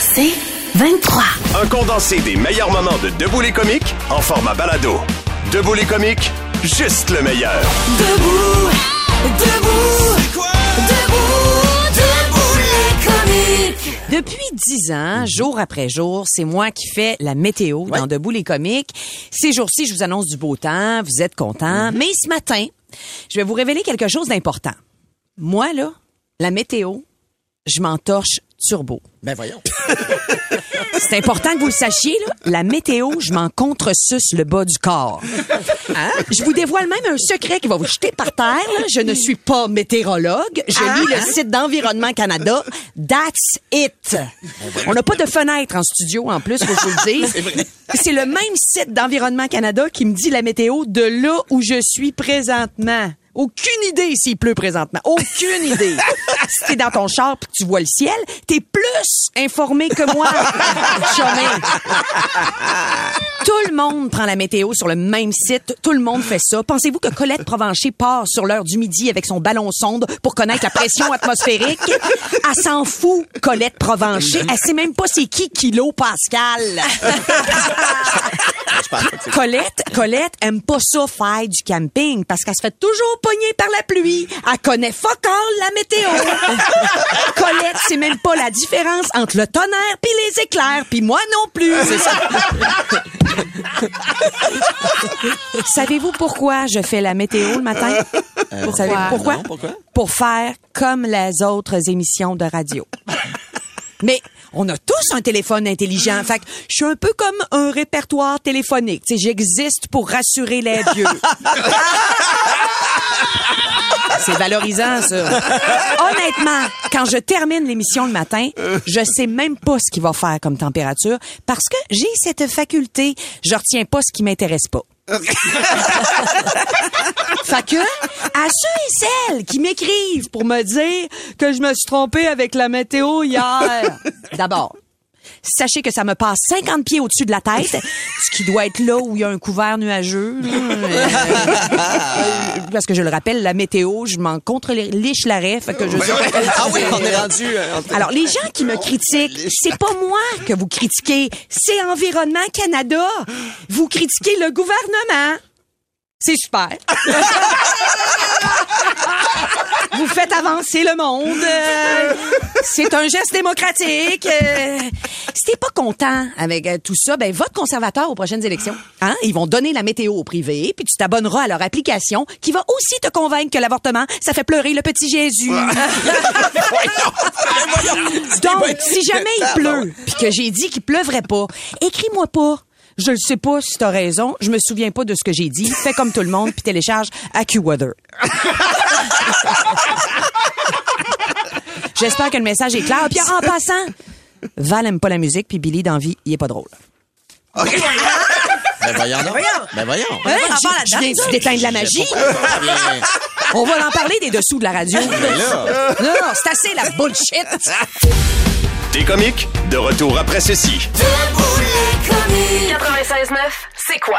C'est 23. Un condensé des meilleurs moments de Debout les comiques en format balado. Debout les comiques, juste le meilleur. Debout, debout, debout, debout les comiques. Depuis dix ans, jour après jour, c'est moi qui fais la météo dans Debout les comiques. Ces jours-ci, je vous annonce du beau temps, vous êtes contents. Mais ce matin, je vais vous révéler quelque chose d'important. Moi, là, la météo, je m'entorche turbo. Ben voyons. C'est important que vous le sachiez, là. La météo, je m'en contresuce le bas du corps. Hein? Je vous dévoile même un secret qui va vous jeter par terre. là. Je ne suis pas météorologue. Je lis le site d'Environnement Canada. That's it. On n'a pas de fenêtre en studio, en plus, faut que je vous le dise. C'est le même site d'Environnement Canada qui me dit la météo de là où je suis présentement. Aucune idée s'il pleut présentement. Aucune idée. Si t'es dans ton char pis que tu vois le ciel, t'es plus informé que moi. Tout le monde prend la météo sur le même site. Tout le monde fait ça. Pensez-vous que Colette Provencher part sur l'heure du midi avec son ballon sonde pour connaître la pression atmosphérique? Elle s'en fout, Colette Provencher. Elle sait même pas c'est qui Kilo Pascal. Colette, Colette aime pas ça faire du camping parce qu'elle se fait toujours pogner par la pluie. Elle connaît fuck all la météo. Colette sait même pas la différence entre le tonnerre puis les éclairs, puis moi non plus. C'est ça. Savez-vous pourquoi je fais la météo le matin? Savez pourquoi? non, pourquoi? Pour faire comme les autres émissions de radio. Mais on a tous un téléphone intelligent. Fait que je suis un peu comme un répertoire téléphonique. J'existe pour rassurer les vieux. C'est valorisant, ça. Honnêtement, quand je termine l'émission le matin, je sais même pas ce qu'il va faire comme température parce que j'ai cette faculté. Je retiens pas ce qui m'intéresse pas. Fait que, à ceux et celles qui m'écrivent pour me dire que je me suis trompée avec la météo hier, d'abord, sachez que ça me passe 50 pieds au-dessus de la tête, ce qui doit être là où il y a un couvert nuageux. Euh, parce que je le rappelle, la météo, je m'en contre liche l'arrêt, fait que je Ah oui, on est rendu. euh, alors, les gens qui me critiquent, c'est pas moi que vous critiquez, c'est Environnement Canada. Vous critiquez le gouvernement. C'est super. vous faites avancer le monde. Euh, c'est un geste démocratique. Euh, si t'es pas content avec euh, tout ça, ben vote conservateur aux prochaines élections. Hein? Ils vont donner la météo au privé, puis tu t'abonneras à leur application qui va aussi te convaincre que l'avortement, ça fait pleurer le petit Jésus. Donc, si jamais il pleut, puis que j'ai dit qu'il pleuvrait pas, écris-moi pas. Je le sais pas si t'as raison. Je me souviens pas de ce que j'ai dit. Fais comme tout le monde, puis télécharge AccuWeather. J'espère que le message est clair. Puis en passant, Val aime pas la musique, puis Billy d'envie, il est pas drôle. Ben voyons donc. Ben voyons. Hein? Je, je viens d'éteindre la magie. On va en parler des dessous de la radio. là. Non, non, c'est assez la bullshit. Des comiques, de retour après ceci. Debout les comiques. 96.9, c'est quoi?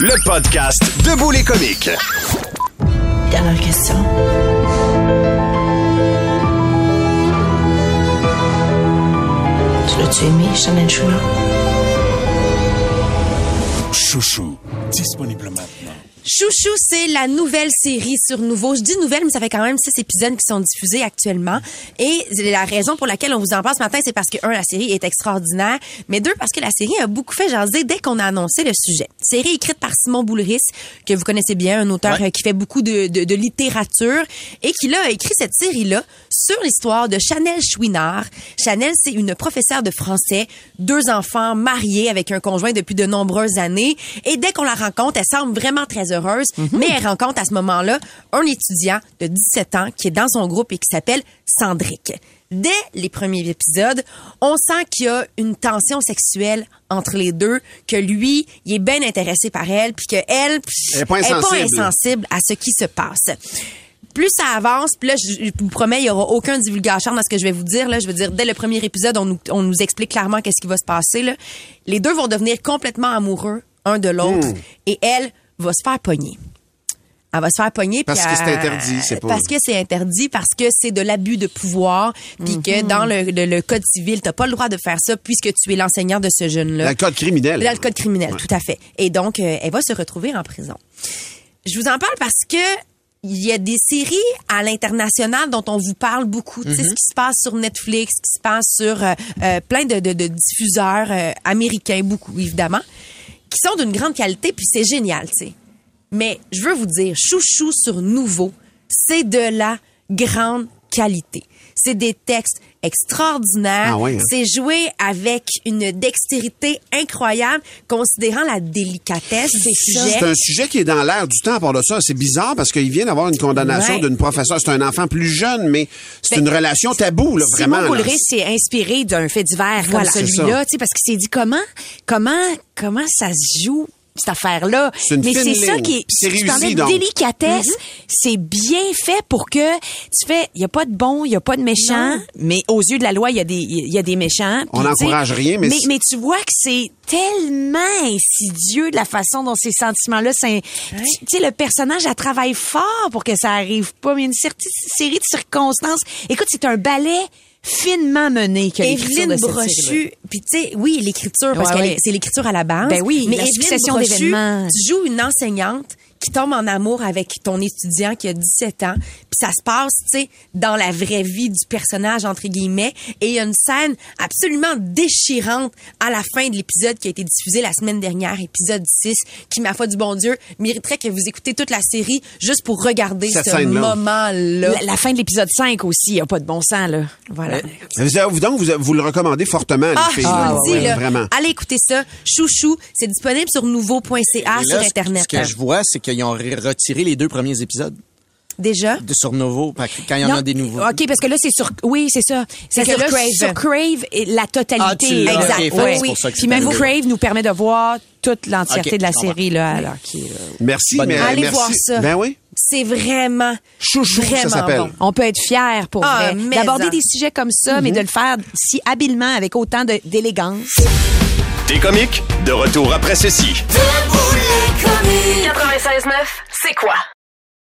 Le podcast Debout les comiques. Dernière question. Tu l'as-tu aimé, Chanel Chouin? Chouchou, disponible maintenant. Chouchou, c'est la nouvelle série sur Nouveau. Je dis nouvelle, mais ça fait quand même six épisodes qui sont diffusés actuellement. Et la raison pour laquelle on vous en parle ce matin, c'est parce que, un, la série est extraordinaire, mais deux, parce que la série a beaucoup fait jaser dès qu'on a annoncé le sujet. Série écrite par Simon Boulris, que vous connaissez bien, un auteur Ouais. euh, qui fait beaucoup de, de, de littérature, et qui là, a écrit cette série-là sur l'histoire de Chanel Chouinard. Chanel, c'est une professeure de français, deux enfants mariés avec un conjoint depuis de nombreuses années. Et dès qu'on la rencontre, elle semble vraiment très heureuse, mais elle rencontre à ce moment-là un étudiant de 17 ans qui est dans son groupe et qui s'appelle Sandrick. Dès les premiers épisodes, on sent qu'il y a une tension sexuelle entre les deux, que lui, il est bien intéressé par elle, puis que elle, Elle est pas est insensible. insensible à ce qui se passe plus ça avance, puis là, je, vous promets, il y aura aucun divulgation dans ce que je vais vous dire. Là, je veux dire, dès le premier épisode, on nous, on nous explique clairement qu'est-ce qui va se passer. Là. Les deux vont devenir complètement amoureux un de l'autre, Hmm. et elle va se faire pogner. Elle va se faire pogner Parce que c'est interdit, c'est pas- Parce que c'est interdit, parce que c'est de l'abus de pouvoir, puis que dans le, le- le code civil, t'as pas le droit de faire ça puisque tu es l'enseignant de ce jeune-là. Dans le code criminel. Dans le code criminel, tout à fait. Et donc, euh, elle va se retrouver en prison. Je vous en parle parce que il y a des séries à l'international dont on vous parle beaucoup. Tu sais, Mhm. ce qui se passe sur Netflix, ce qui se passe sur euh, euh, plein de, de- de diffuseurs américains, beaucoup évidemment, qui sont d'une grande qualité, puis c'est génial, tu sais. Mais je veux vous dire, chouchou sur nouveau, c'est de la grande qualité. C'est des textes extraordinaires. Ah hein? C'est joué avec une dextérité incroyable, considérant la délicatesse des sujets. C'est un sujet qui est dans l'air du temps à part de ça. C'est bizarre parce qu'il vient d'avoir une condamnation Ouais. d'une professeure. C'est un enfant plus jeune, mais c'est Ben, une relation taboue, là, vraiment. Simon s'est inspiré d'un fait divers Voilà, comme celui-là, parce qu'il s'est dit comment, comment, comment ça se joue? Cette affaire-là. Mais c'est ça qui est, C'est réussi, de donc. délicatesse, c'est bien fait pour que tu fais, il y a pas de bon, il y a pas de méchant, mais aux yeux de la loi, il y a des, il y a des méchants. On n'encourage rien, mais mais, c'est- mais tu vois que c'est tellement insidieux de la façon dont ces sentiments-là, c'est, tu tu sais, le personnage, elle travaille fort pour que ça arrive pas, mais une série de circonstances. Écoute, c'est un ballet finement mené que l'écriture de Evelyne cette Brochu, puis tu sais, oui, l'écriture, parce Ouais, que ouais. c'est l'écriture à la base. Ben oui, mais la Evelyne Brochu, tu joues une enseignante qui tombe en amour avec ton étudiant qui a 17 ans, puis ça se passe, tu sais, dans la vraie vie du personnage, entre guillemets, et il y a une scène absolument déchirante à la fin de l'épisode qui a été diffusé la semaine dernière, épisode 6, qui, ma foi du bon Dieu, mériterait que vous écoutez toute la série juste pour regarder Cette ce moment-là. La, la fin de l'épisode 5 aussi, il n'y a pas de bon sens, là. Voilà. Vous, donc, vous, vous le recommandez fortement, les Ah, filles. je là. vous le dis, Ouais, là. Vraiment. Allez écouter ça. Chouchou, c'est disponible sur nouveau.ca sur Internet. Ce que je vois, c'est qu'ils ont re- retiré les deux premiers épisodes Déjà? de sur Novo, quand il y en Non, a des nouveaux. OK, parce que là, c'est sur. Oui, c'est ça. C'est sur là, Crave. sur Crave, la totalité. Ah, exact. ok, fait que Oui, c'est oui. pour ça que Puis même arrivé. Crave nous permet de voir toute l'entièreté Ok, de la série, là, alors qui euh, Merci, mais idée. Allez merci. voir ça. Ben oui. C'est vraiment, Chouchou, ça vraiment s'appelle. bon. On peut être fier pour Ah, d'aborder des sujets comme ça, mais de le faire si habilement avec autant de- d'élégance. T'es comique? De retour après ceci. Debout les comiques. 96.9, c'est quoi?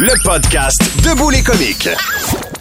Le podcast Debout les comiques.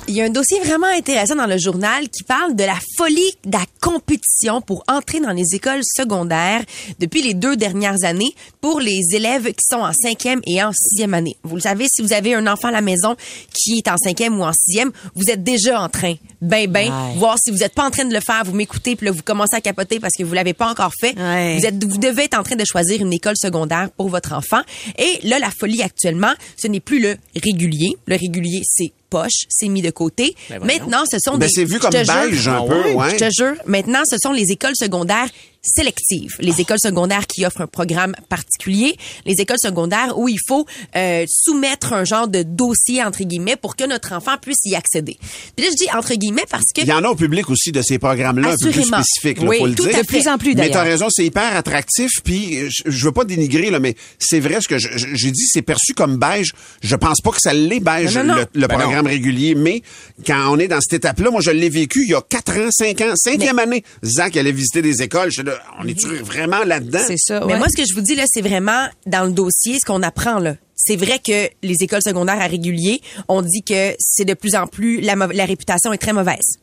Il y a un dossier vraiment intéressant dans le journal qui parle de la folie de la compétition pour entrer dans les écoles secondaires depuis les deux dernières années pour les élèves qui sont en cinquième et en sixième année. Vous le savez, si vous avez un enfant à la maison qui est en cinquième ou en sixième, vous êtes déjà en train, ben ben, Ouais. voir si vous n'êtes pas en train de le faire, vous m'écoutez, puis là, vous commencez à capoter parce que vous l'avez pas encore fait. Ouais. Vous êtes, vous devez être en train de choisir une école secondaire pour votre enfant. Et là, la folie actuellement, ce n'est plus le régulier. Le régulier, c'est poche, c'est mis de côté. Ben. Maintenant, ce sont Ben, des... c'est vu comme te jure- beige un Ah peu, ouais. Je te jure, maintenant, ce sont les écoles secondaires sélectives. Les écoles secondaires qui offrent un programme particulier, les écoles secondaires où il faut euh, soumettre un genre de dossier entre guillemets pour que notre enfant puisse y accéder. Puis là, je dis entre guillemets parce que Il y en a au public aussi de ces programmes-là un peu plus spécifiques, là, Oui, faut le tout dire. à De plus en plus, Mais d'ailleurs. t'as raison, c'est hyper attractif. Puis je, je veux pas dénigrer là, mais c'est vrai ce que j'ai dit, c'est perçu comme beige. Je pense pas que ça l'est beige Non, non, non. le, le Ben programme régulier. Mais quand on est dans cette étape-là, moi je l'ai vécu il y a quatre ans, cinq ans, cinquième année. Zach allait visiter des écoles. Je on est vraiment là-dedans? C'est ça. Mais moi, ce que je vous dis là, c'est vraiment dans le dossier ce qu'on apprend là. C'est vrai que les écoles secondaires à régulier, on dit que c'est de plus en plus la réputation est très mauvaise.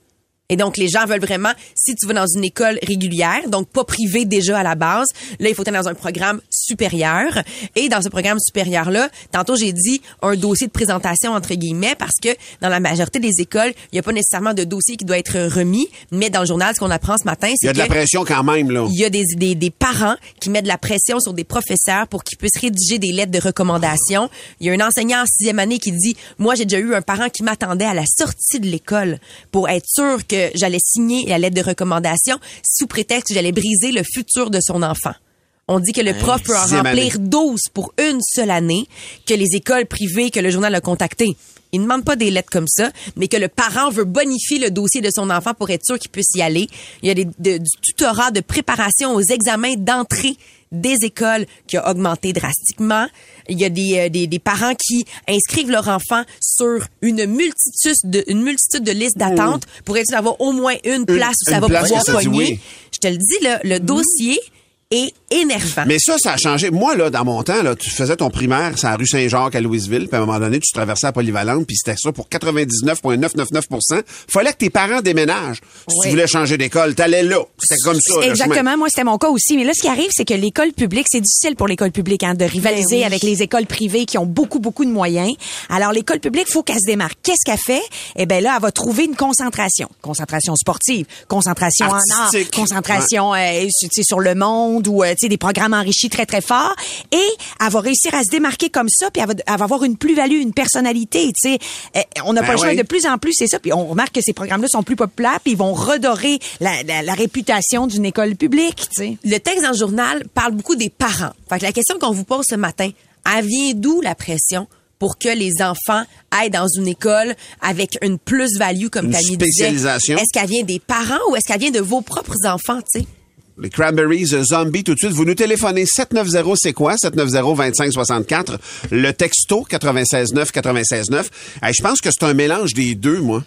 Et donc, les gens veulent vraiment, si tu vas dans une école régulière, donc pas privée déjà à la base, là, il faut être dans un programme supérieur. Et dans ce programme supérieur-là, tantôt, j'ai dit un dossier de présentation, entre guillemets, parce que dans la majorité des écoles, il n'y a pas nécessairement de dossier qui doit être remis, mais dans le journal, ce qu'on apprend ce matin, Il y c'est a de la pression quand même là. il y a des, des, des parents qui mettent de la pression sur des professeurs pour qu'ils puissent rédiger des lettres de recommandation. Il y a un enseignant en sixième année qui dit, moi, j'ai déjà eu un parent qui m'attendait à la sortie de l'école pour être sûr que j'allais signer la lettre de recommandation sous prétexte que j'allais briser le futur de son enfant. On dit que le prof peut en remplir 12 pour une seule année, que les écoles privées que le journal a contactées. Il ne demande pas des lettres comme ça, mais que le parent veut bonifier le dossier de son enfant pour être sûr qu'il puisse y aller. Il y a des, de- du tutorat de préparation aux examens d'entrée des écoles qui a augmenté drastiquement. Il y a des, euh, des, des parents qui inscrivent leur enfant sur une multitude de, une multitude de listes d'attente pour être sûr d'avoir au moins une place où ça va pouvoir pogner. oui. Je te le dis, le dossier est énervant. Mais ça, ça a changé. Moi, là, dans mon temps, là, tu faisais ton primaire, c'est à rue Saint-Jacques à Louisville, puis à un moment donné, tu traversais la polyvalente, puis c'était ça pour 99,999% Fallait que tes parents déménagent. Si Oui. tu voulais changer d'école, t'allais là. C'était comme ça. Exactement. Moi, c'était mon cas aussi. Mais là, ce qui arrive, c'est que l'école publique, c'est difficile pour l'école publique hein, de rivaliser Ben oui. avec les écoles privées qui ont beaucoup, beaucoup de moyens. Alors, l'école publique, faut qu'elle se démarque. Qu'est-ce qu'elle fait? Eh ben là, elle va trouver une concentration. Concentration sportive, concentration en art, concentration euh, sur- tu sais, sur le monde ou euh, tu sais, des programmes enrichis très, très forts. Et elle va réussir à se démarquer comme ça, puis elle va, elle va avoir une plus-value, une personnalité. Tu sais, Euh, on n'a Ben pas le choix oui. de plus en plus, c'est ça. Puis on remarque que ces programmes-là sont plus populaires, puis ils vont redorer la, la- la réputation d'une école publique. Tu sais. Le texte dans le journal parle beaucoup des parents. Fait que la question qu'on vous pose ce matin, elle vient d'où la pression pour que les enfants aillent dans une école avec une plus-value, comme Une Tammy disait? spécialisation. Est-ce qu'elle vient des parents ou est-ce qu'elle vient de vos propres enfants, tu sais? Les Cranberries euh, Zombie tout de suite. Vous nous téléphonez 790 c'est quoi? 790 2564. Le texto 969 969. Hey, je pense que c'est un mélange des deux moi.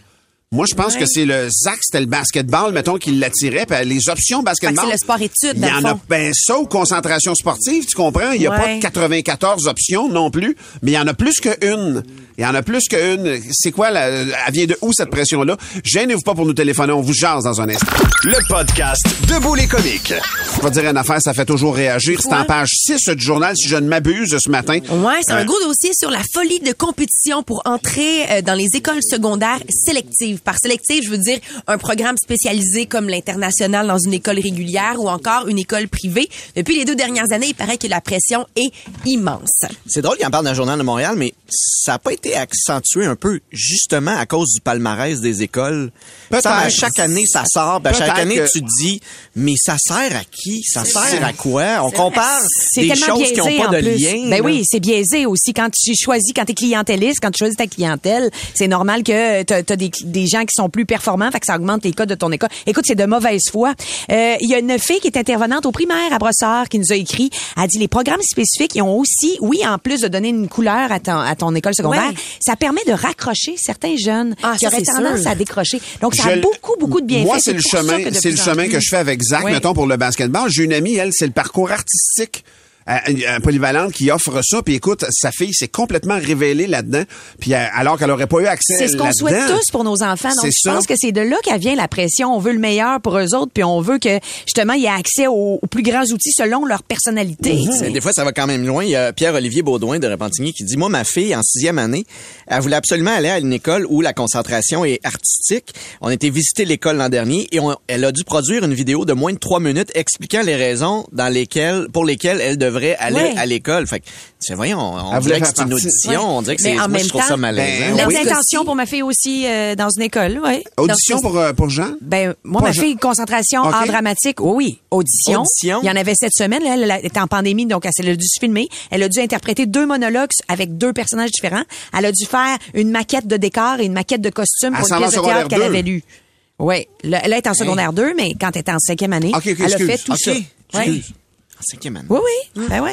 Moi, je pense Ouais. que c'est le Zach, c'était le basketball, mettons, qui l'attirait. Les options basketball. c'est le sport-études, Il y en a, ben, ça ou concentration sportive, tu comprends? Il n'y a pas Ouais. de 94 options non plus, mais il y en a plus qu'une. Il y en a plus qu'une. C'est quoi, la, elle vient de où cette pression-là? Gênez-vous pas pour nous téléphoner, on vous jase dans un instant. Le podcast Debout les comiques. Je vais dire une affaire, ça fait toujours réagir. C'est en page 6 du journal, si je ne m'abuse, ce matin. Ouais, c'est Euh, un gros dossier sur la folie de compétition pour entrer euh, dans les écoles secondaires sélectives. Par sélective, je veux dire un programme spécialisé comme l'international dans une école régulière ou encore une école privée. Depuis les deux dernières années, il paraît que la pression est immense. C'est drôle qu'il en parle dans le Journal de Montréal, mais ça n'a pas été accentué un peu justement à cause du palmarès des écoles. Ça, à chaque année, ça sort. à chaque année, que- tu te dis, mais ça sert à qui? Ça sert à quoi? On compare C'est des choses qui n'ont pas de plus. lien. Ben là. oui, c'est biaisé aussi quand tu choisis, quand t'es clientéliste, quand tu choisis ta clientèle, c'est normal que t'as as des, des gens qui sont plus performants, fait que ça augmente les codes de ton école. Écoute, c'est de mauvaise foi. Euh, Il y a une fille qui est intervenante au primaire à Brossard qui nous a écrit, a dit les programmes spécifiques, ils ont aussi, oui, en plus de donner une couleur à ton, à ton école secondaire, Ouais. ça permet de raccrocher certains jeunes Ah, qui ça, auraient tendance sûr. à décrocher. Donc ça a beaucoup, beaucoup de bienfaits. Moi, c'est le chemin, c'est le chemin que je fais avec Zach, Ouais. mettons, pour le basketball. J'ai une amie, elle, c'est le parcours artistique. Euh, un polyvalente qui offre ça puis écoute sa fille s'est complètement révélée là-dedans puis euh, alors qu'elle aurait pas eu accès C'est ce qu'on souhaite tous pour nos enfants. Donc, C'est je ça. pense que c'est de là qu'elle vient la pression. On veut le meilleur pour eux autres, puis on veut que, justement, il y ait accès aux, aux plus grands outils selon leur personnalité. Mhm. Des fois, ça va quand même loin. Il y a Pierre-Olivier Baudouin de Repentigny qui dit, moi, ma fille, en sixième année, elle voulait absolument aller à une école où la concentration est artistique. On était visiter l'école l'an dernier et on- elle a dû produire une vidéo de moins de trois minutes expliquant les raisons dans lesquelles, pour lesquelles elle devrait devrait aller Ouais. à l'école. Fait que, tu fais, voyons, on voulait dirait que c'est une audition, Ouais. on dirait que c'est, en moi, même je trouve ça temps, malaisant. ben, Les oui. intentions pour ma fille aussi euh, dans une école, oui. Audition pour, euh, pour Jean? Ben, moi, Pas ma Jean- fille, concentration, OK. art dramatique, oui, oui. Audition. Audition? Il y en avait cette semaine, là, elle, elle était en pandémie, donc elle, a dû se filmer. Elle a dû interpréter deux monologues avec deux personnages différents. Elle a dû faire une maquette de décor et une maquette de costume pour en pièce de théâtre qu'elle avait lue. Oui. Là, elle est en secondaire 2, mais quand elle était en cinquième année, elle a excuse. fait tout ça. Ouais. Cinquième année. Oui, oui. Ben oui.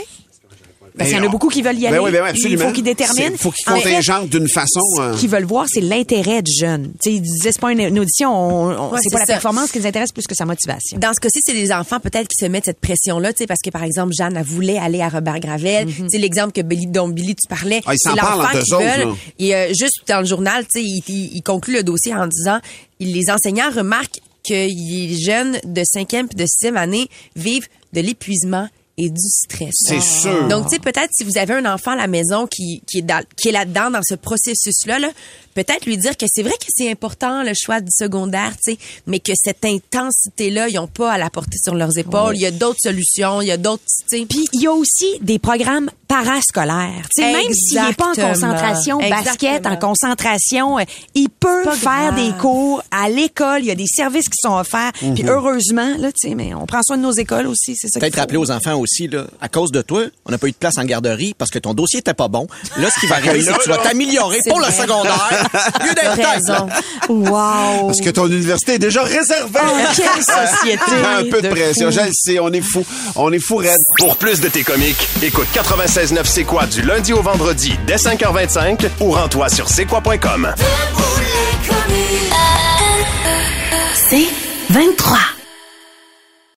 Parce qu'il y en a on- beaucoup qui veulent y aller. Ben oui, ben oui, Il faut qu'ils déterminent. Il faut qu'ils contingentent d'une façon. euh, Ce qu'ils veulent voir, c'est l'intérêt du jeune. Tu sais, ils disaient, c'est pas une, une audition, on- on- Ouais, c'est c'est pas la ça. performance qui les intéresse plus que sa motivation. Dans ce cas-ci, c'est les enfants peut-être qui se mettent cette pression-là, tu sais, parce que par exemple, Jeanne, elle voulait aller à Robert Gravel. Mhm. Tu sais, l'exemple que Billy, dont Billy, tu parlais. Ah, ils s'en c'est parlent l'enfant entre qui eux autres, veulent. Et euh, juste dans le journal, tu sais, il, il- il conclut le dossier en disant, les enseignants remarquent que les jeunes de cinquième puis de sixième année vivent de l'épuisement et du stress. C'est sûr. Donc, tu sais, peut-être si vous avez un enfant à la maison qui, qui est, dans- qui est là-dedans, dans ce processus-là, là, peut-être lui dire que c'est vrai que c'est important le choix du secondaire, tu sais, mais que cette intensité-là, ils n'ont pas à la porter sur leurs épaules. Il y a d'autres solutions, il y a d'autres, tu sais. Puis il y a aussi des programmes parascolaires. Tu sais, même s'il n'est pas en Exactement. concentration basket, en concentration, euh, il peut Pas faire grave. des cours à l'école. Il y a des services qui sont offerts. Puis heureusement, là, tu sais, mais on prend soin de nos écoles aussi, c'est ça. Peut-être rappeler aux enfants aussi, là, à cause de toi, on n'a pas eu de place en garderie parce que ton dossier était pas bon. Là, ce qui va arriver, c'est que tu vas t'améliorer pour le secondaire. Lieu d'être. Wow. Parce que ton université est déjà réservée. Oh, quelle société Un peu de, de pression. Je le sais, on est fou. On est fou raide. Pour plus de tes comiques, écoute 96.9 C'est quoi du lundi au vendredi dès 5h25 ou rends-toi sur c'est quoi.com. C'est 23.